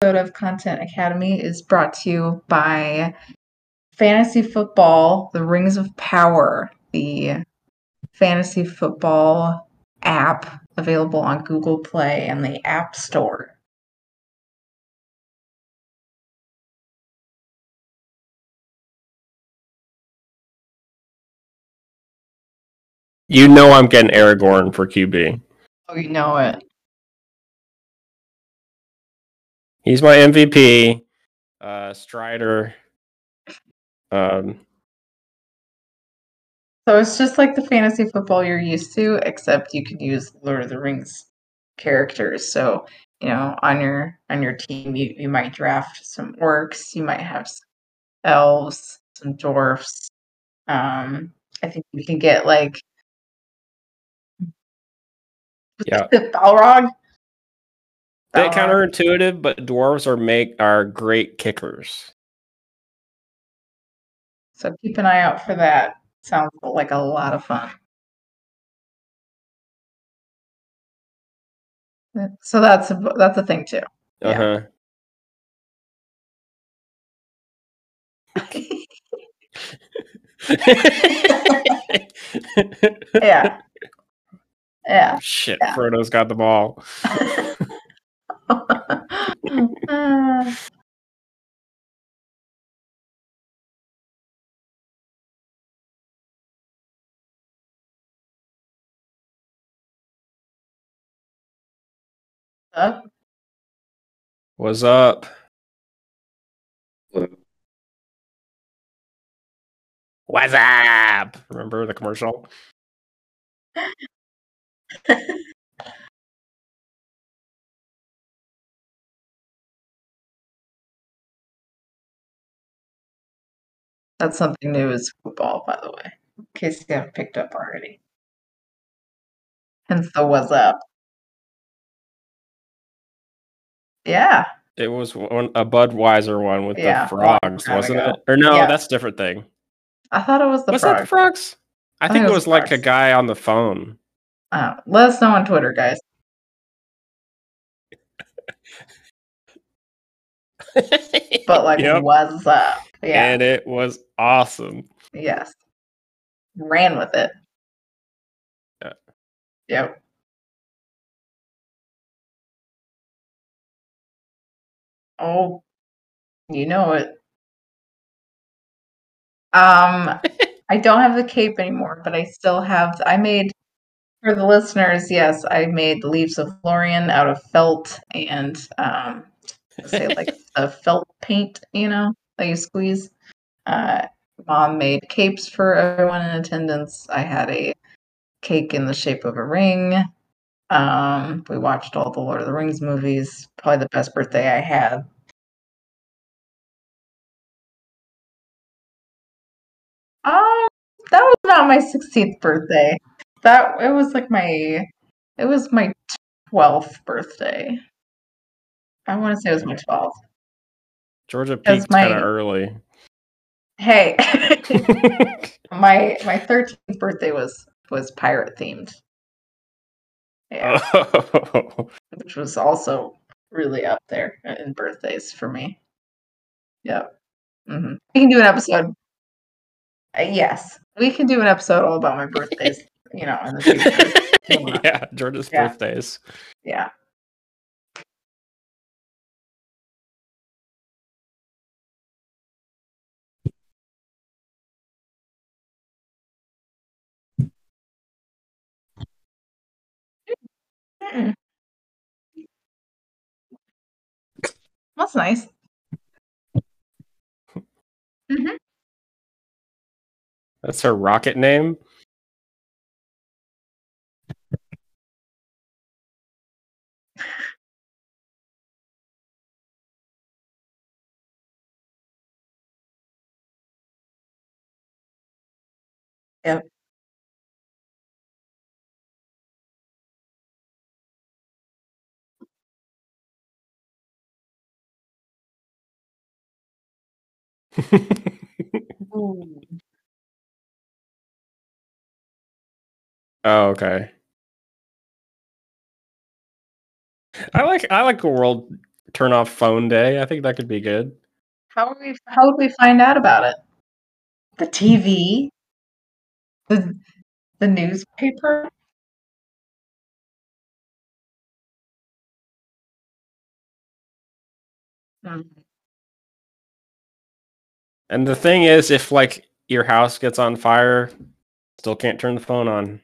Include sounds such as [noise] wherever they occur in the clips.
episode of Content Academy is brought to you by Fantasy Football, The Rings of Power, the fantasy football app available on Google Play and the App Store. You know I'm getting Aragorn for QB. Oh, you know it. He's my MVP. Uh, Strider. Um, So it's just like the fantasy football you're used to, except you can use Lord of the Rings characters. So you know, on your on your team, you, you might draft some orcs, you might have some elves, some dwarfs. Um, I think you can get like Yeah. [laughs] Balrog. Bit counterintuitive, but dwarves are make are great kickers. So keep an eye out for that. Sounds like a lot of fun. So that's a, that's a thing too. Uh huh. Yeah. [laughs] [laughs] Yeah. Shit, Yeah. Frodo's got the ball. [laughs] What's up? What's up? Remember the commercial? [laughs] that's something new is football, by the way, in case you haven't picked up already. Hence the what's up. Yeah. It was one, a Budweiser one with Yeah, the frogs, wasn't ago. it? Or no, Yeah. that's a different thing. I thought it was the frogs. was that the frogs? I think it was like a guy on the phone. Uh, let us know on Twitter, guys. [laughs] But like, Yep. what's up? Yeah. and it was awesome. Yes. Ran with it. Yeah. Yep. Oh, you know it. Um, [laughs] I don't have the cape anymore, but I still have. I made for the listeners. Yes, I made the leaves of Lorien out of felt and um, say like [laughs] a felt paint. You know that you squeeze. Uh, mom made capes for everyone in attendance. I had a cake in the shape of a ring. Um, we watched all the Lord of the Rings movies. Probably the best birthday I had. Um, that was not my 16th birthday. That it was like my it was my 12th birthday. I want to say it was my 12th. Georgia peaked kind of early. Hey, [laughs] my my 13th birthday was was pirate themed. Yeah. oh. [laughs] which was also really up there in birthdays for me. Yep. hmm We can do an episode. Uh, yes, we can do an episode all about my birthdays. you know, in the [laughs] future. Yeah. yeah, Georgia's Yeah. birthdays. Yeah. Mm. That's nice. hmm That's her rocket name. [laughs] Yep. Oh, okay. I like I like a world turn off phone day. I think that could be good. How would we how would we find out about it? The TV? The the newspaper? Hmm. And the thing is, if like your house gets on fire, still can't turn the phone on.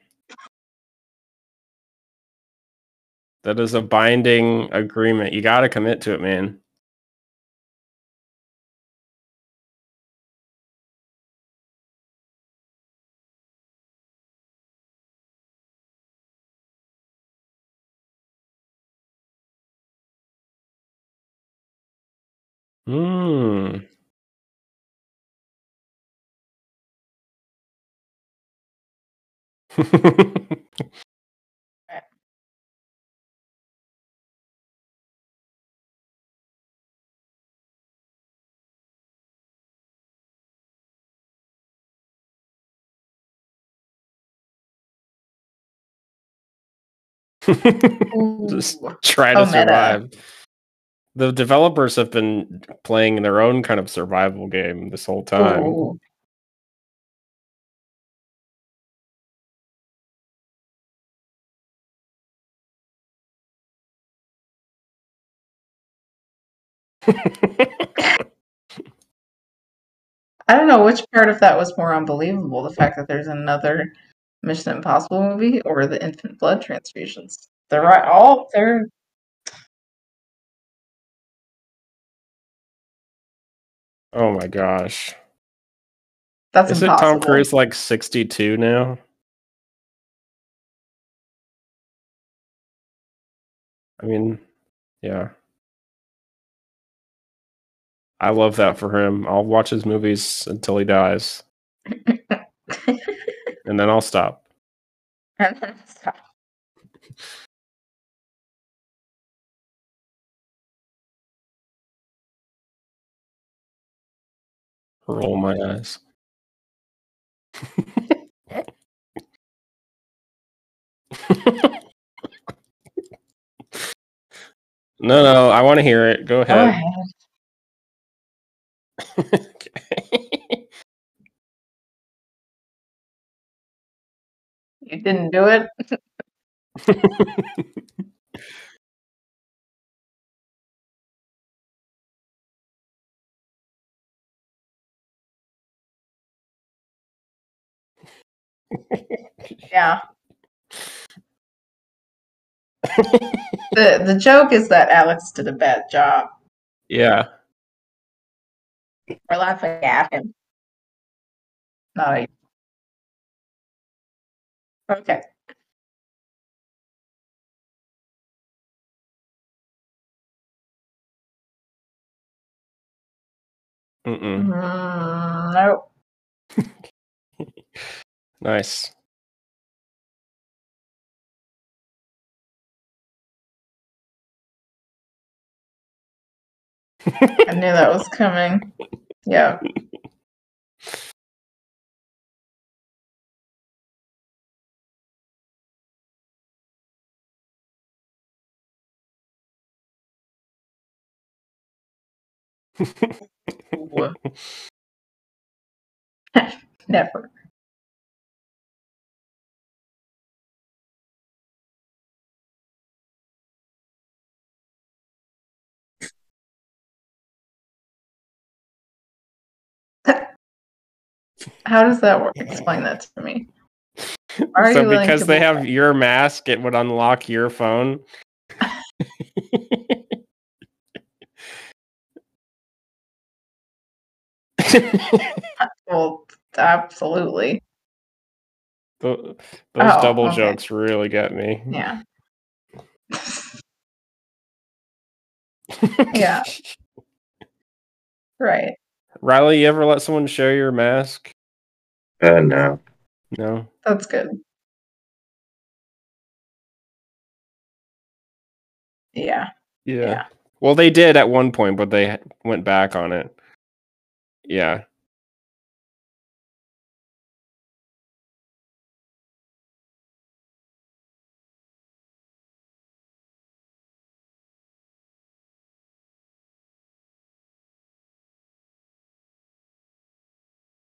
That is a binding agreement. You got to commit to it, man. [laughs] Just try to meta. survive. The developers have been playing their own kind of survival game this whole time. Ooh. [laughs] I don't know which part of that was more unbelievable, the fact that there's another Mission Impossible movie or the infant blood transfusions. They're right all they're oh my gosh. that's Isn't impossible. Tom Cruise like 62 now? I mean, yeah. I love that for him. I'll watch his movies until he dies, [laughs] and then I'll stop. And then Stop. Roll my eyes. [laughs] no, no, I want to hear it. Go Go ahead. Okay. [laughs] You didn't do it. [laughs] Yeah. [laughs] the the joke is that Alex did a bad job. yeah. We're laughing at him. Not at. Okay. Mm-mm. Mm. [laughs] Nice. I knew that was coming. Yeah. [laughs] [laughs] Never. How does that work? Explain that to me. [laughs] Are so because they have your mask, it would unlock your phone. Well, absolutely. [laughs] Tho- Those Oh, double okay. jokes really get me. Yeah. [laughs] Yeah. Right. Riley, you ever let someone share your mask? Uh, no. No. That's good. Yeah. Yeah. Yeah. Well, they did at one point, but they went back on it. Yeah.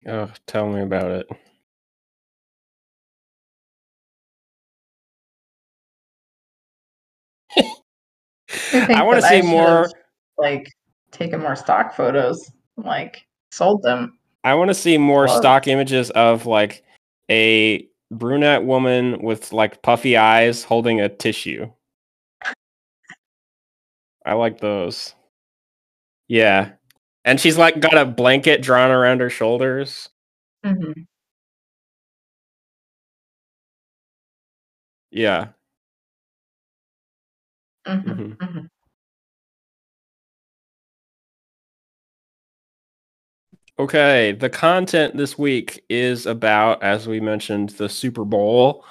Oh, tell me about it. I [laughs] want to see more. Like taken more stock photos, like sold them. I want to see more stock images of like a brunette woman with like puffy eyes holding a tissue. I like those. Yeah. And she's like got a blanket drawn around her shoulders. Mm-hmm. Yeah. Mm-hmm. Mm-hmm. mm-hmm. Okay, the content this week is about, as we mentioned, the Super Bowl.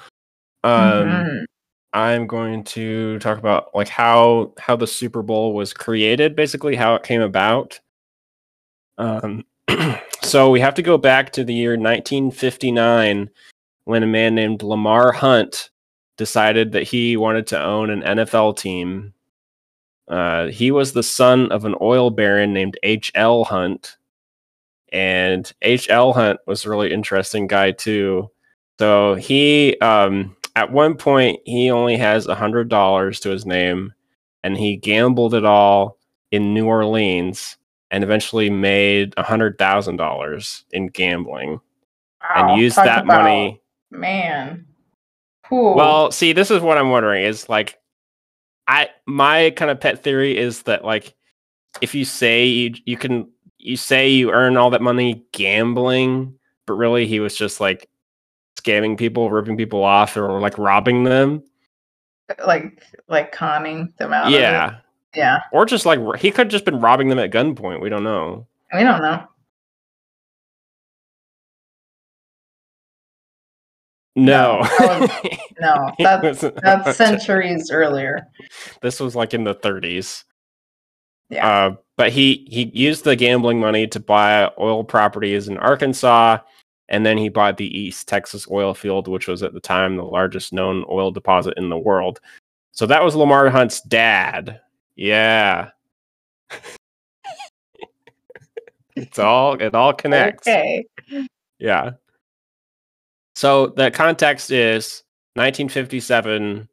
Um, mm-hmm. I'm going to talk about like how how the Super Bowl was created, basically how it came about. Um, [clears throat] so we have to go back to the year 1959 when a man named Lamar Hunt decided that he wanted to own an NFL team. Uh, he was the son of an oil baron named H.L. Hunt and H.L. Hunt was a really interesting guy too. So he, um, at one point, he only has a hundred dollars to his name, and he gambled it all in New Orleans, and eventually made a hundred thousand dollars in gambling, wow, and used that about, money. Man, cool. Well, see, this is what I'm wondering: is like, I my kind of pet theory is that like, if you say you you can you say you earn all that money gambling, but really he was just like scamming people, ripping people off, or like robbing them. Like like conning them out. Yeah. Yeah. Or just like he could have just been robbing them at gunpoint. We don't know. We don't know. No. No, that was, [laughs] no that's that's centuries earlier. This was like in the 30s. Yeah. Uh, but he he used the gambling money to buy oil properties in Arkansas, and then he bought the East Texas oil field, which was at the time the largest known oil deposit in the world. So that was Lamar Hunt's dad. Yeah. it's all it all [laughs] connects. Okay. Yeah. So the context is 1957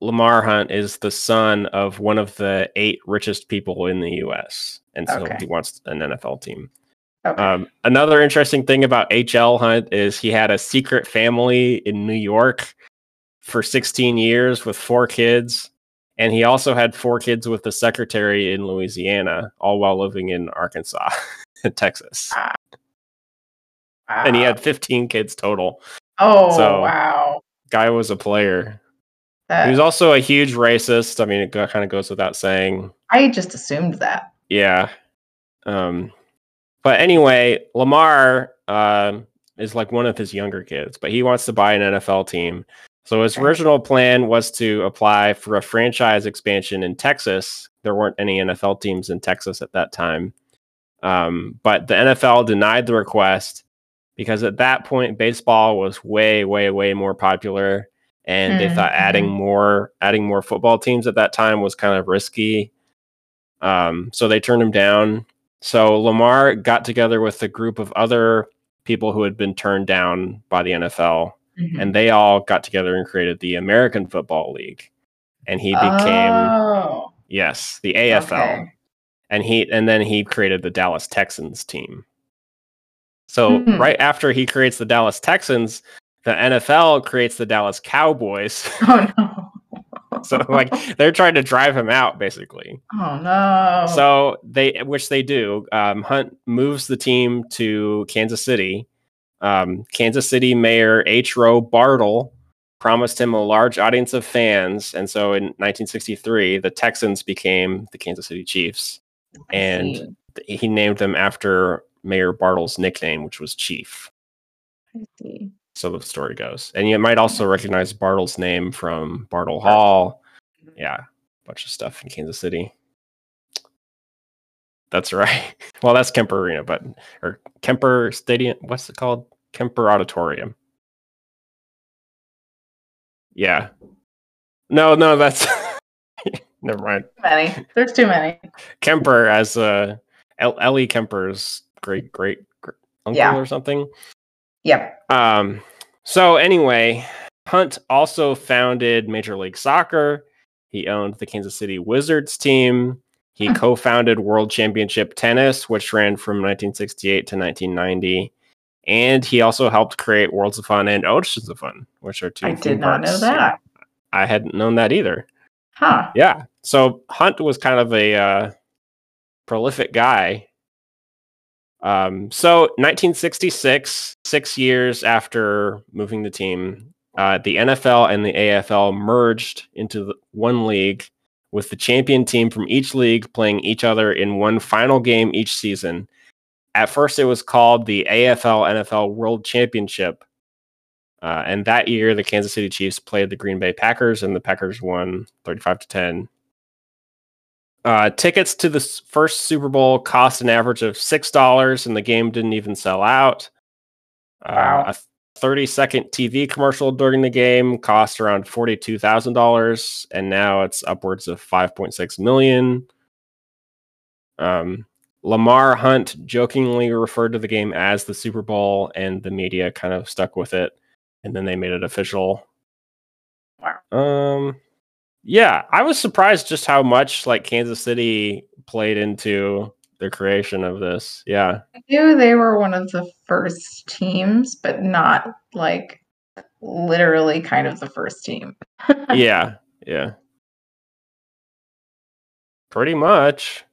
Lamar Hunt is the son of one of the eight richest people in the U.S., and so okay. he wants an NFL team. Okay. Um, another interesting thing about H.L. Hunt is he had a secret family in New York for 16 years with four kids, and he also had four kids with the secretary in Louisiana, all while living in Arkansas [laughs] and Texas. Wow. And he had 15 kids total. Oh, so, wow. Guy was a player. That, he was also a huge racist. I mean, it kind of goes without saying. I just assumed that. Yeah. Um, but anyway, Lamar uh, is like one of his younger kids, but he wants to buy an NFL team. So his okay. original plan was to apply for a franchise expansion in Texas. There weren't any NFL teams in Texas at that time. Um, but the NFL denied the request because at that point, baseball was way, way, way more popular and mm-hmm. they thought adding mm-hmm. more adding more football teams at that time was kind of risky. Um, so they turned him down. So Lamar got together with a group of other people who had been turned down by the NFL, mm-hmm. and they all got together and created the American Football League. And he became oh. yes, the AFL. Okay. And he and then he created the Dallas Texans team. So mm-hmm. right after he creates the Dallas Texans, the NFL creates the Dallas Cowboys. [laughs] Oh no. [laughs] so like they're trying to drive him out basically. Oh no. So they which they do. Um, Hunt moves the team to Kansas City. Um, Kansas City Mayor H. Roe Bartle promised him a large audience of fans, and so in 1963, the Texans became the Kansas City Chiefs, and he named them after Mayor Bartle's nickname, which was Chief. I see so the story goes. And you might also recognize Bartle's name from Bartle Hall. Yeah, a bunch of stuff in Kansas City. That's right. [laughs] Well, that's Kemper Arena, but or Kemper Stadium. What's it called? Kemper Auditorium. Yeah. No, no, that's [laughs] never mind. Too many. There's too many. Kemper as uh Ellie Kemper's great great uncle Yeah. or something. Yep. Um, so anyway, Hunt also founded Major League Soccer. He owned the Kansas City Wizards team. He Hmm. co-founded World Championship Tennis, which ran from 1968 to 1990. And he also helped create Worlds of Fun and Oceans of Fun, which are two. I did not know that. I hadn't known that either. Huh. Yeah. So Hunt was kind of a uh, prolific guy. Um, so 1966, six years after moving the team, uh, the NFL and the AFL merged into the one league with the champion team from each league playing each other in one final game each season. At first, it was called the AFL NFL World Championship. Uh, and that year, the Kansas City Chiefs played the Green Bay Packers, and the Packers won 35 to 10. Uh, tickets to the first Super Bowl cost an average of $6, and the game didn't even sell out. Wow. Uh, a 30 second TV commercial during the game cost around $42,000, and now it's upwards of 5.6 million. Um, Lamar Hunt jokingly referred to the game as the Super Bowl, and the media kind of stuck with it, and then they made it official. Wow. Um, yeah, I was surprised just how much like Kansas City played into the creation of this. Yeah, I knew they were one of the first teams, but not like literally kind of the first team. [laughs] yeah, yeah. Pretty much.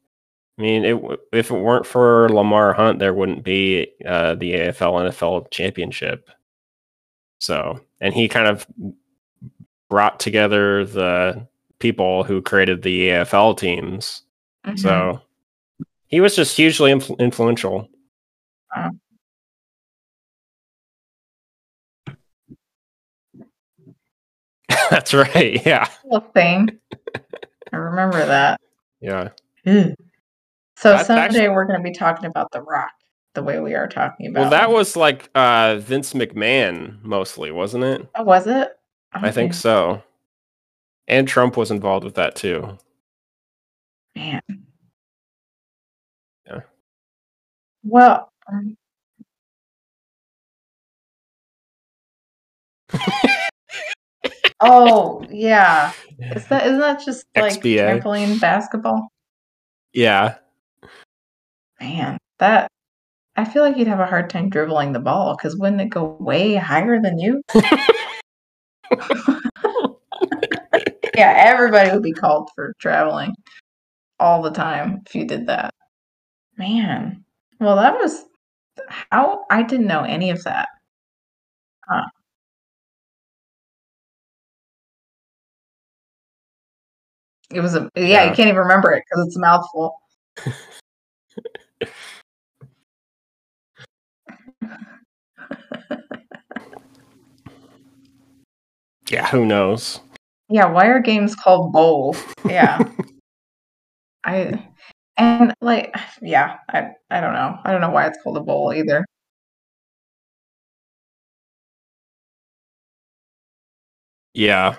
I mean, it, if it weren't for Lamar Hunt, there wouldn't be uh, the AFL NFL championship. So, and he kind of brought together the people who created the AFL teams. Mhm. So he was just hugely influ- influential. Wow. [laughs] That's right. Yeah. Thing. I remember that. Yeah. So That's someday actually- we're going to be talking about The Rock the way we are talking about. Well, that him. was like uh, Vince McMahon mostly, wasn't it? Oh, was it? I think so. And Trump was involved with that too. Man. Well, um, [laughs] oh yeah, is that isn't that just like XBA. trampoline basketball? Yeah. Man, that I feel like you'd have a hard time dribbling the ball because wouldn't it go way higher than you? [laughs] yeah, everybody would be called for traveling all the time if you did that. Man, well, that was how I didn't know any of that. Huh. It was a yeah, Yeah. you can't even remember it because it's a mouthful. Yeah, who knows? Yeah, why are games called bowl? Yeah. [laughs] I and like yeah, I I don't know. I don't know why it's called a bowl either. Yeah.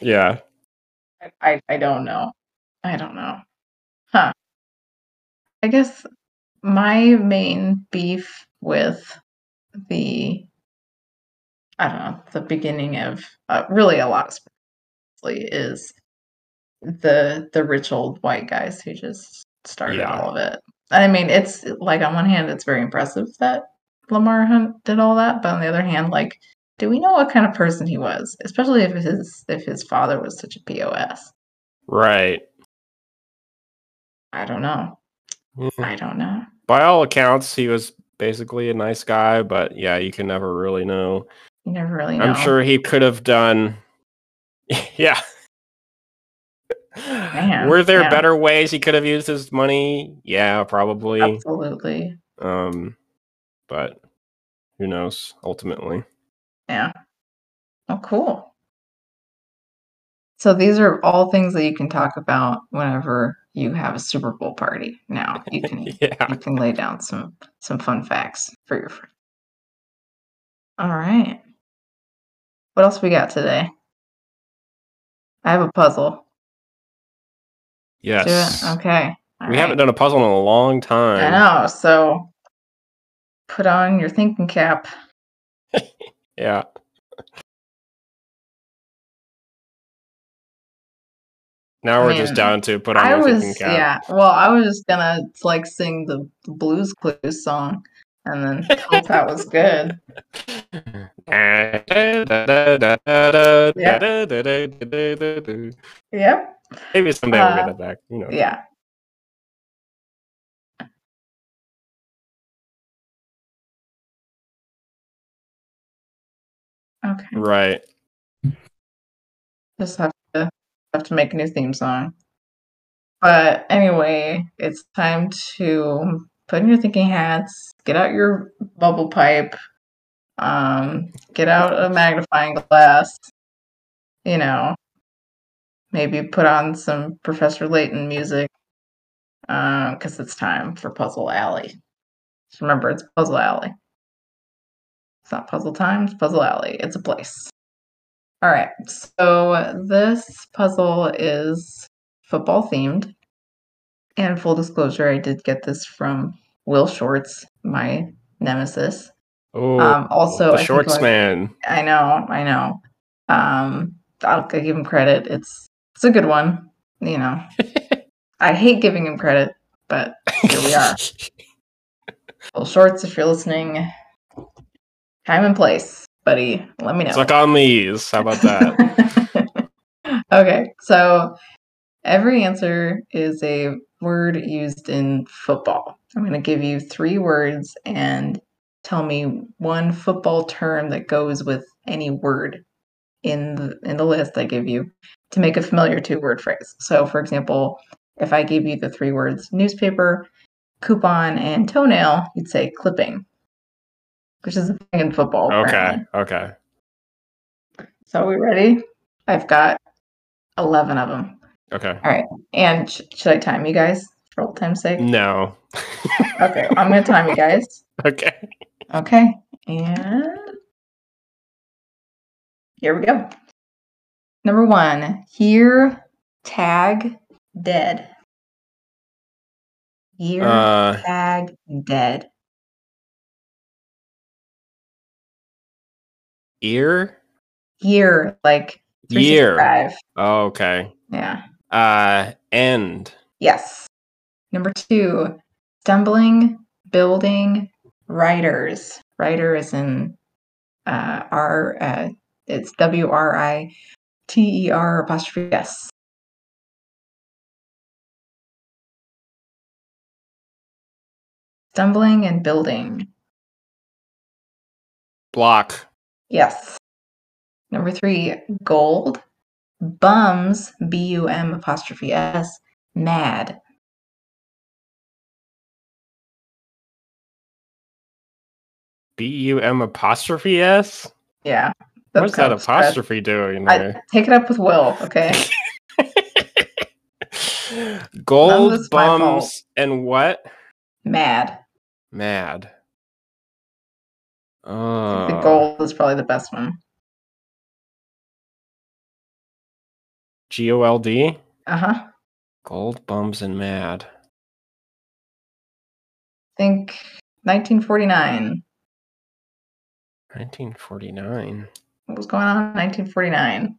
yeah. I, I I don't know. I don't know. Huh. I guess my main beef with the I don't know, the beginning of uh, really a lot is the the rich old white guys who just started Yeah. all of it. I mean, it's like on one hand it's very impressive that Lamar Hunt did all that, but on the other hand, like do we know what kind of person he was? Especially if his if his father was such a POS. Right. I don't know. Mm. I don't know. By all accounts, he was basically a nice guy, but yeah, you can never really know. You never really know. I'm sure he could have done. [laughs] yeah. Man, Were there yeah. better ways he could have used his money? Yeah, probably. Absolutely. Um, but who knows? Ultimately, Yeah. Oh, cool. So these are all things that you can talk about whenever you have a Super Bowl party. Now you can [laughs] yeah. you can lay down some some fun facts for your friends. All right. What else we got today? I have a puzzle. Yes. Okay. All we right. haven't done a puzzle in a long time. I know. So put on your thinking cap. [laughs] Yeah. Now we're just mean, down to put on I your was thinking cap. yeah. Well, I was just gonna like sing the Blues Clues song, and then hope that was good. [laughs] Yep. Maybe someday we'll Uh, get that back. You know. Yeah. Okay. Right. Just have to have to make a new theme song. But anyway, it's time to put in your thinking hats, get out your bubble pipe, um, get out a magnifying glass, you know, maybe put on some Professor Layton music, Um, because it's time for Puzzle Alley. Just remember, it's Puzzle Alley. It's not Puzzle Time, it's Puzzle Alley. It's a place. All right, so this puzzle is football themed. And full disclosure, I did get this from Will Shortz, my nemesis. Oh, Um, also, the think, shorts man. I know, I know. Um, I'll, give him credit. It's it's a good one. You know, [laughs] I hate giving him credit, but here we are. [laughs] Will Shortz, if you're listening, time and place, buddy. Let me know. Suck on these. How about that? [laughs] okay, so every answer is a word used in football. I'm going to give you three words and tell me one football term that goes with any word in the, in the list I give you to make a familiar two word phrase. So, for example, if I gave you the three words newspaper, coupon, and toenail, you'd say clipping, which is a thing in football. okay. Okay. So, are we ready? I've got 11 of them. Okay. All right. And sh- should I time you guys for old time's sake? No. Okay, I'm gonna time you guys. [laughs] okay. Okay, and here we go. Number one, here, tag, dead. Year, Uh, tag, dead. ear. Year, like Year. 365. Oh, okay. Yeah. Uh, end. Yes. Number two, stumbling, building, writers. Writer is in uh, R. Uh, it's W R I T E R apostrophe S. Stumbling and building. Block. Yes. Number three, gold. Bums, B U M apostrophe S, mad. B U M apostrophe S. Yeah. What's that apostrophe doing I, there? take it up with Will, okay? [laughs] Gold this my fault. bums and what? Mad. Mad. The Oh. gold is probably the best one. G O L D. Uh huh. Gold bums and mad. Think 1949. 1949. What was going on in 1949?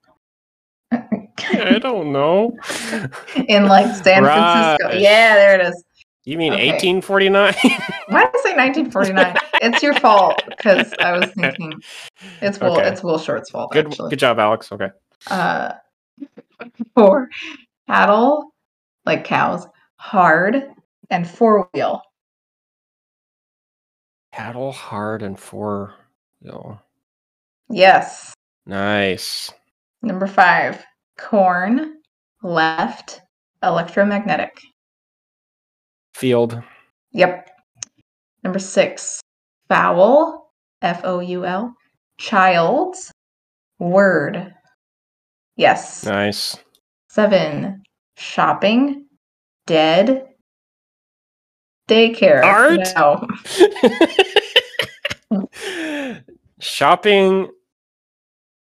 I don't know. [laughs] in like San Francisco. Yeah, there it is. You mean Okay. 1849? [laughs] Why did I say 1949? it's your fault because I was [laughs] thinking it's Will. Okay. It's Will Shortz's fault. good, actually. good job, Alex. Okay. uh, for cattle, like cows, hard, and four wheel. Cattle, hard, and four Yes. Nice. Number five, corn, left, electromagnetic. Field. Yep. Number six, foul, F O U L, child, word. Yes. Nice. Seven, shopping, dead, daycare. Art? No. [laughs] Shopping,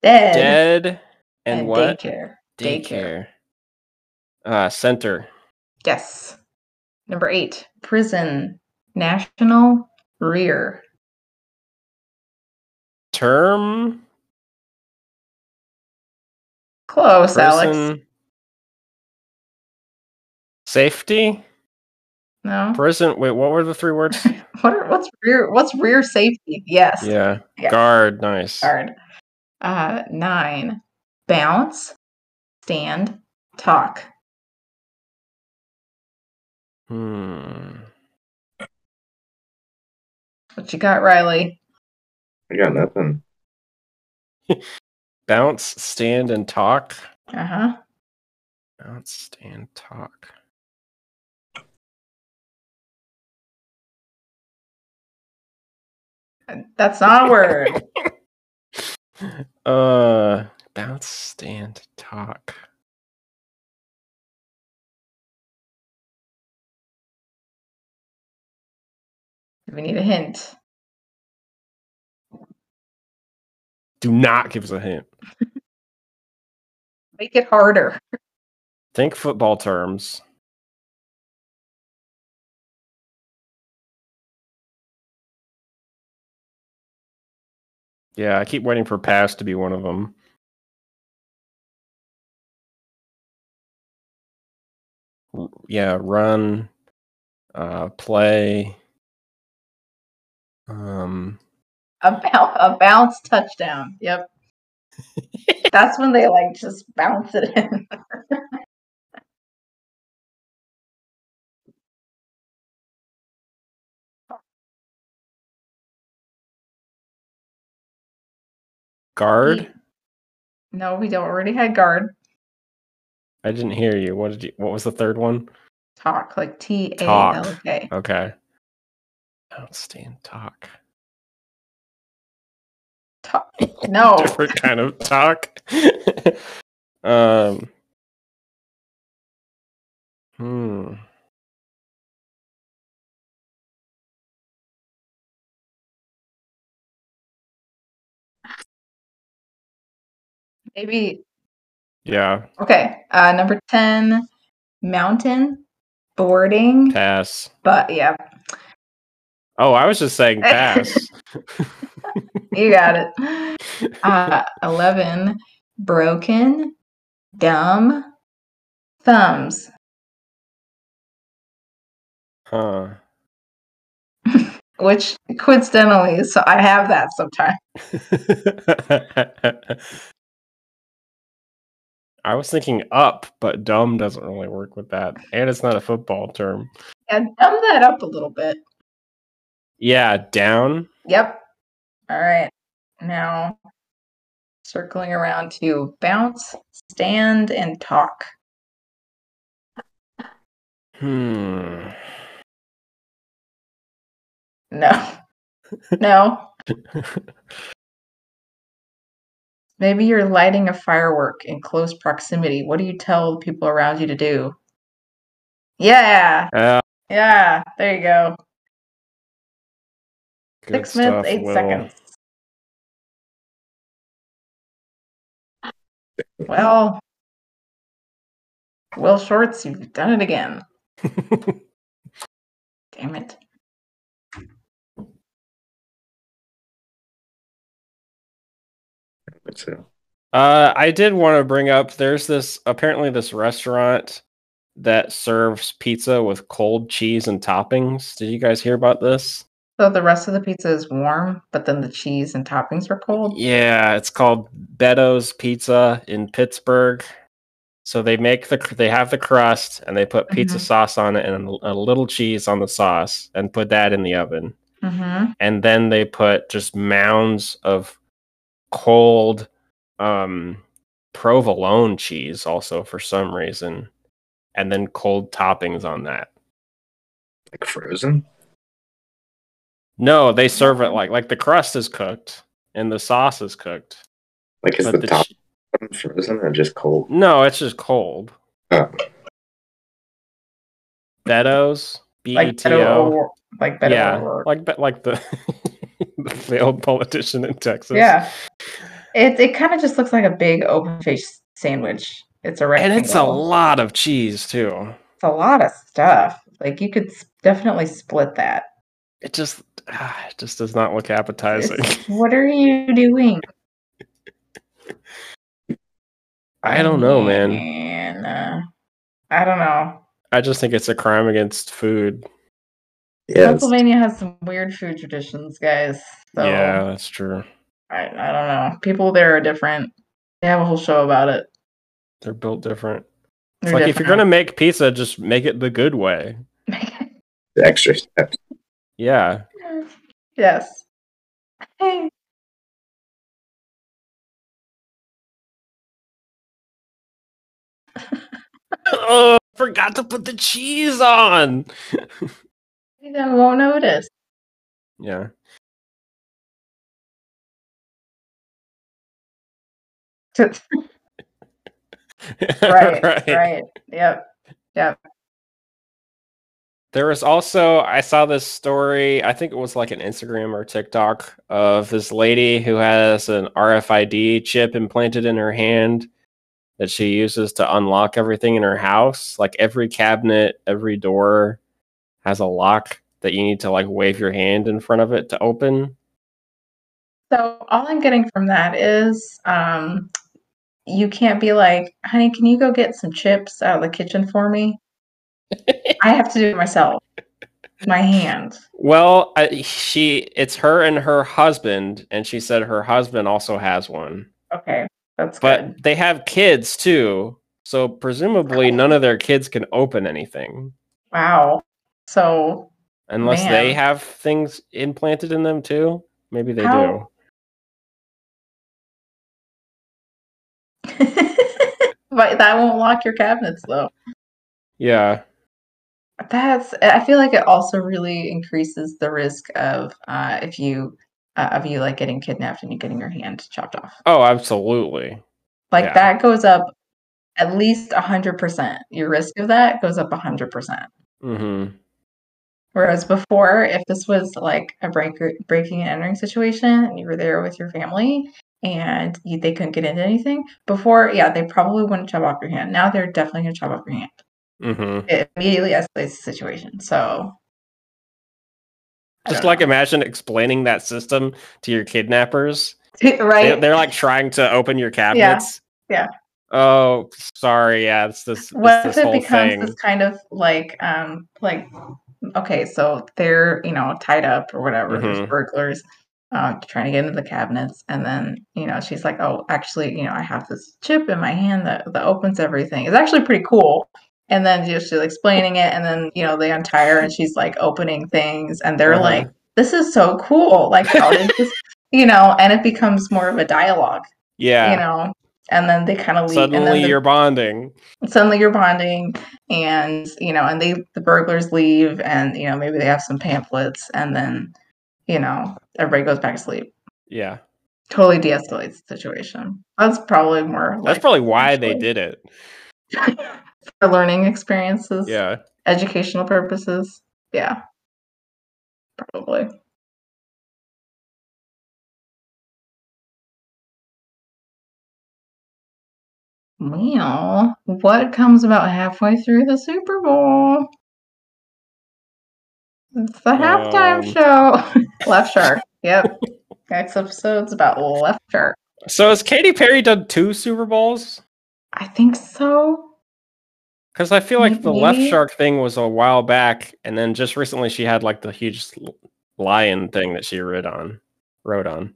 Dead. dead, and, what? Daycare. Daycare. Uh, center. Yes. Number eight, prison, national, rear. Term. Close, Alex. Safety. No. Prison. Wait, what were the three words? [laughs] What are, what's rear? What's rear safety? Yes. yeah. Yeah. Guard. Nice. Guard. Uh, nine, bounce, stand, talk. Hmm. What you got, Riley? I got nothing. [laughs] Bounce, stand, and talk. Uh huh. Bounce, stand, talk. That's not a word. [laughs] Uh, bounce, stand, talk. we need a hint. Do not give us a hint. Make it harder. Think football terms. Yeah, I keep waiting for pass to be one of them. R- Yeah, run, uh, play. Um, A, a bounce touchdown. Yep. [laughs] That's when they like just bounce it in. [laughs] guard. No, we don't already had guard. I didn't hear you. What did you? What was the third one? Talk like T A L K. Okay. Outstanding talk. Talk. [laughs] No. Different kind of talk. [laughs] um. Hmm. Maybe Yeah. okay. Uh number ten, mountain, boarding, Pass. but yeah, Oh, I was just saying [laughs] pass. [laughs] you got it. Uh eleven, broken, dumb, thumbs. huh. [laughs] Which coincidentally, so I have that sometimes. I was thinking up, but dumb doesn't really work with that. And it's not a football term. Yeah, dumb that up a little bit. Yeah, down. Yep. All right. Now circling around to bounce, stand, and talk. Hmm. No. [laughs] no. [laughs] Maybe you're lighting a firework in close proximity. What do you tell the people around you to do? Yeah. Uh, Yeah. There you go. Six minutes, stuff, eight Will. seconds. Well, Will Shortz, you've done it again. [laughs] Damn it. So, Uh, I did want to bring up. There's this apparently this restaurant that serves pizza with cold cheese and toppings. Did you guys hear about this? So the rest of the pizza is warm, but then the cheese and toppings are cold. Yeah, it's called Beto's Pizza in Pittsburgh. So they make the they have the crust and they put pizza Mhm. sauce on it and a little cheese on the sauce and put that in the oven. Mm-hmm. And then they put just mounds of cold um provolone cheese also for some reason and then cold toppings on that. like frozen. No, they serve it like like the crust is cooked and the sauce is cooked. Like is the, the top che- frozen or just cold? no, it's just cold. Oh, Beto's, B E Like T Beto Like Beto Yeah, O'Rourke. like like the [laughs] [laughs] the failed politician in Texas. Yeah. It it kind of just looks like a big open faced sandwich. It's a and it's a lot of cheese too. It's a lot of stuff. Like you could definitely split that. It just ah, it just does not look appetizing. It's- what are you doing? I don't know, man. Man, uh, I don't know. I just think it's a crime against food. Yeah, it's- Pennsylvania has some weird food traditions, guys. So Yeah, that's true. I, I don't know. People there are different. They have a whole show about it. They're built different. It's They're like if you're gonna make pizza, just make it the good way. [laughs] the extra steps. Yeah. yes. Hey. [laughs] oh, forgot to put the cheese on. [laughs] You know, won't notice. Yeah. [laughs] [laughs] right, right. Yep. Yep. There was also I saw this story, I think it was like an Instagram or TikTok of this lady who has an RFID chip implanted in her hand that she uses to unlock everything in her house. Like every cabinet, every door has a lock that you need to like wave your hand in front of it to open. So all I'm getting from that is um you can't be like, honey, can you go get some chips out of the kitchen for me? [laughs] I have to do it myself. My hand. Well, I, she it's her and her husband and she said her husband also has one. Okay. That's good But good. they have kids too. So presumably none of their kids can open anything Wow. So unless they have things implanted in them too. Maybe they How- [laughs] but that won't lock your cabinets though. Yeah. That's I feel like it also really increases the risk of uh if you uh, of you like getting kidnapped and you getting your hand chopped off. Oh, absolutely. Like Yeah. that goes up at least a hundred percent. Your risk of that goes up a hundred percent. Mm-hmm. Whereas before, if this was like a breaker, breaking and entering situation, and you were there with your family and you, they couldn't get into anything, before, yeah, they probably wouldn't chop off your hand. Now they're definitely gonna chop off your hand. Mm-hmm. It immediately escalates the situation. So, Just like know. imagine explaining that system to your kidnappers. [laughs] right? They, they're like trying to open your cabinets. yeah. yeah. Oh, sorry. Yeah, it's this. It's what this if it becomes thing. this kind of like um like okay so they're you know tied up or whatever there's Mhm. burglars uh, trying to get into the cabinets and then you know she's like oh actually you know i have this chip in my hand that, that opens everything it's actually pretty cool and then just she's explaining it and then you know they untie her and she's like opening things and they're Uh-huh. like this is so cool like how did this [laughs] you know and it becomes more of a dialogue Yeah. you know and then they kind of leave and Suddenly then the, you're bonding. suddenly you're bonding and you know and they the burglars leave and you know maybe they have some pamphlets and then you know everybody goes back to sleep Yeah. totally de-escalates the situation that's probably more That's probably why they did it. [laughs] for learning experiences Yeah. educational purposes yeah probably well what comes about halfway through the super bowl it's the halftime Um. show [laughs] left shark yep next episode's about left shark So has Katy Perry done two Super Bowls? i think so Because I feel like the Left Shark thing was a while back, and then just recently she had like the huge lion thing that she rode on. Rode on.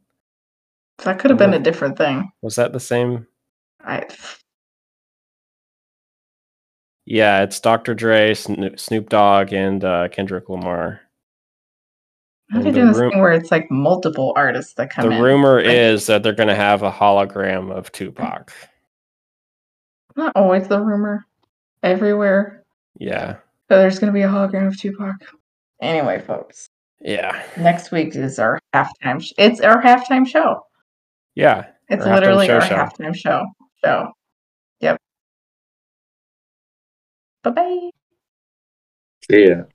that could have been a different thing Was that the same? i Yeah, it's Dr. Dre, Snoop, Snoop Dogg, and uh, Kendrick Lamar. how And they the doing this ru- thing where it's like multiple artists that come The in rumor Like- is that they're going to have a hologram of Tupac. not always the rumor everywhere Yeah, So there's going to be a hologram of tupac anyway folks yeah, next week is our halftime sh- it's our halftime show yeah. it's literally show our show. halftime show show yep bye-bye See ya.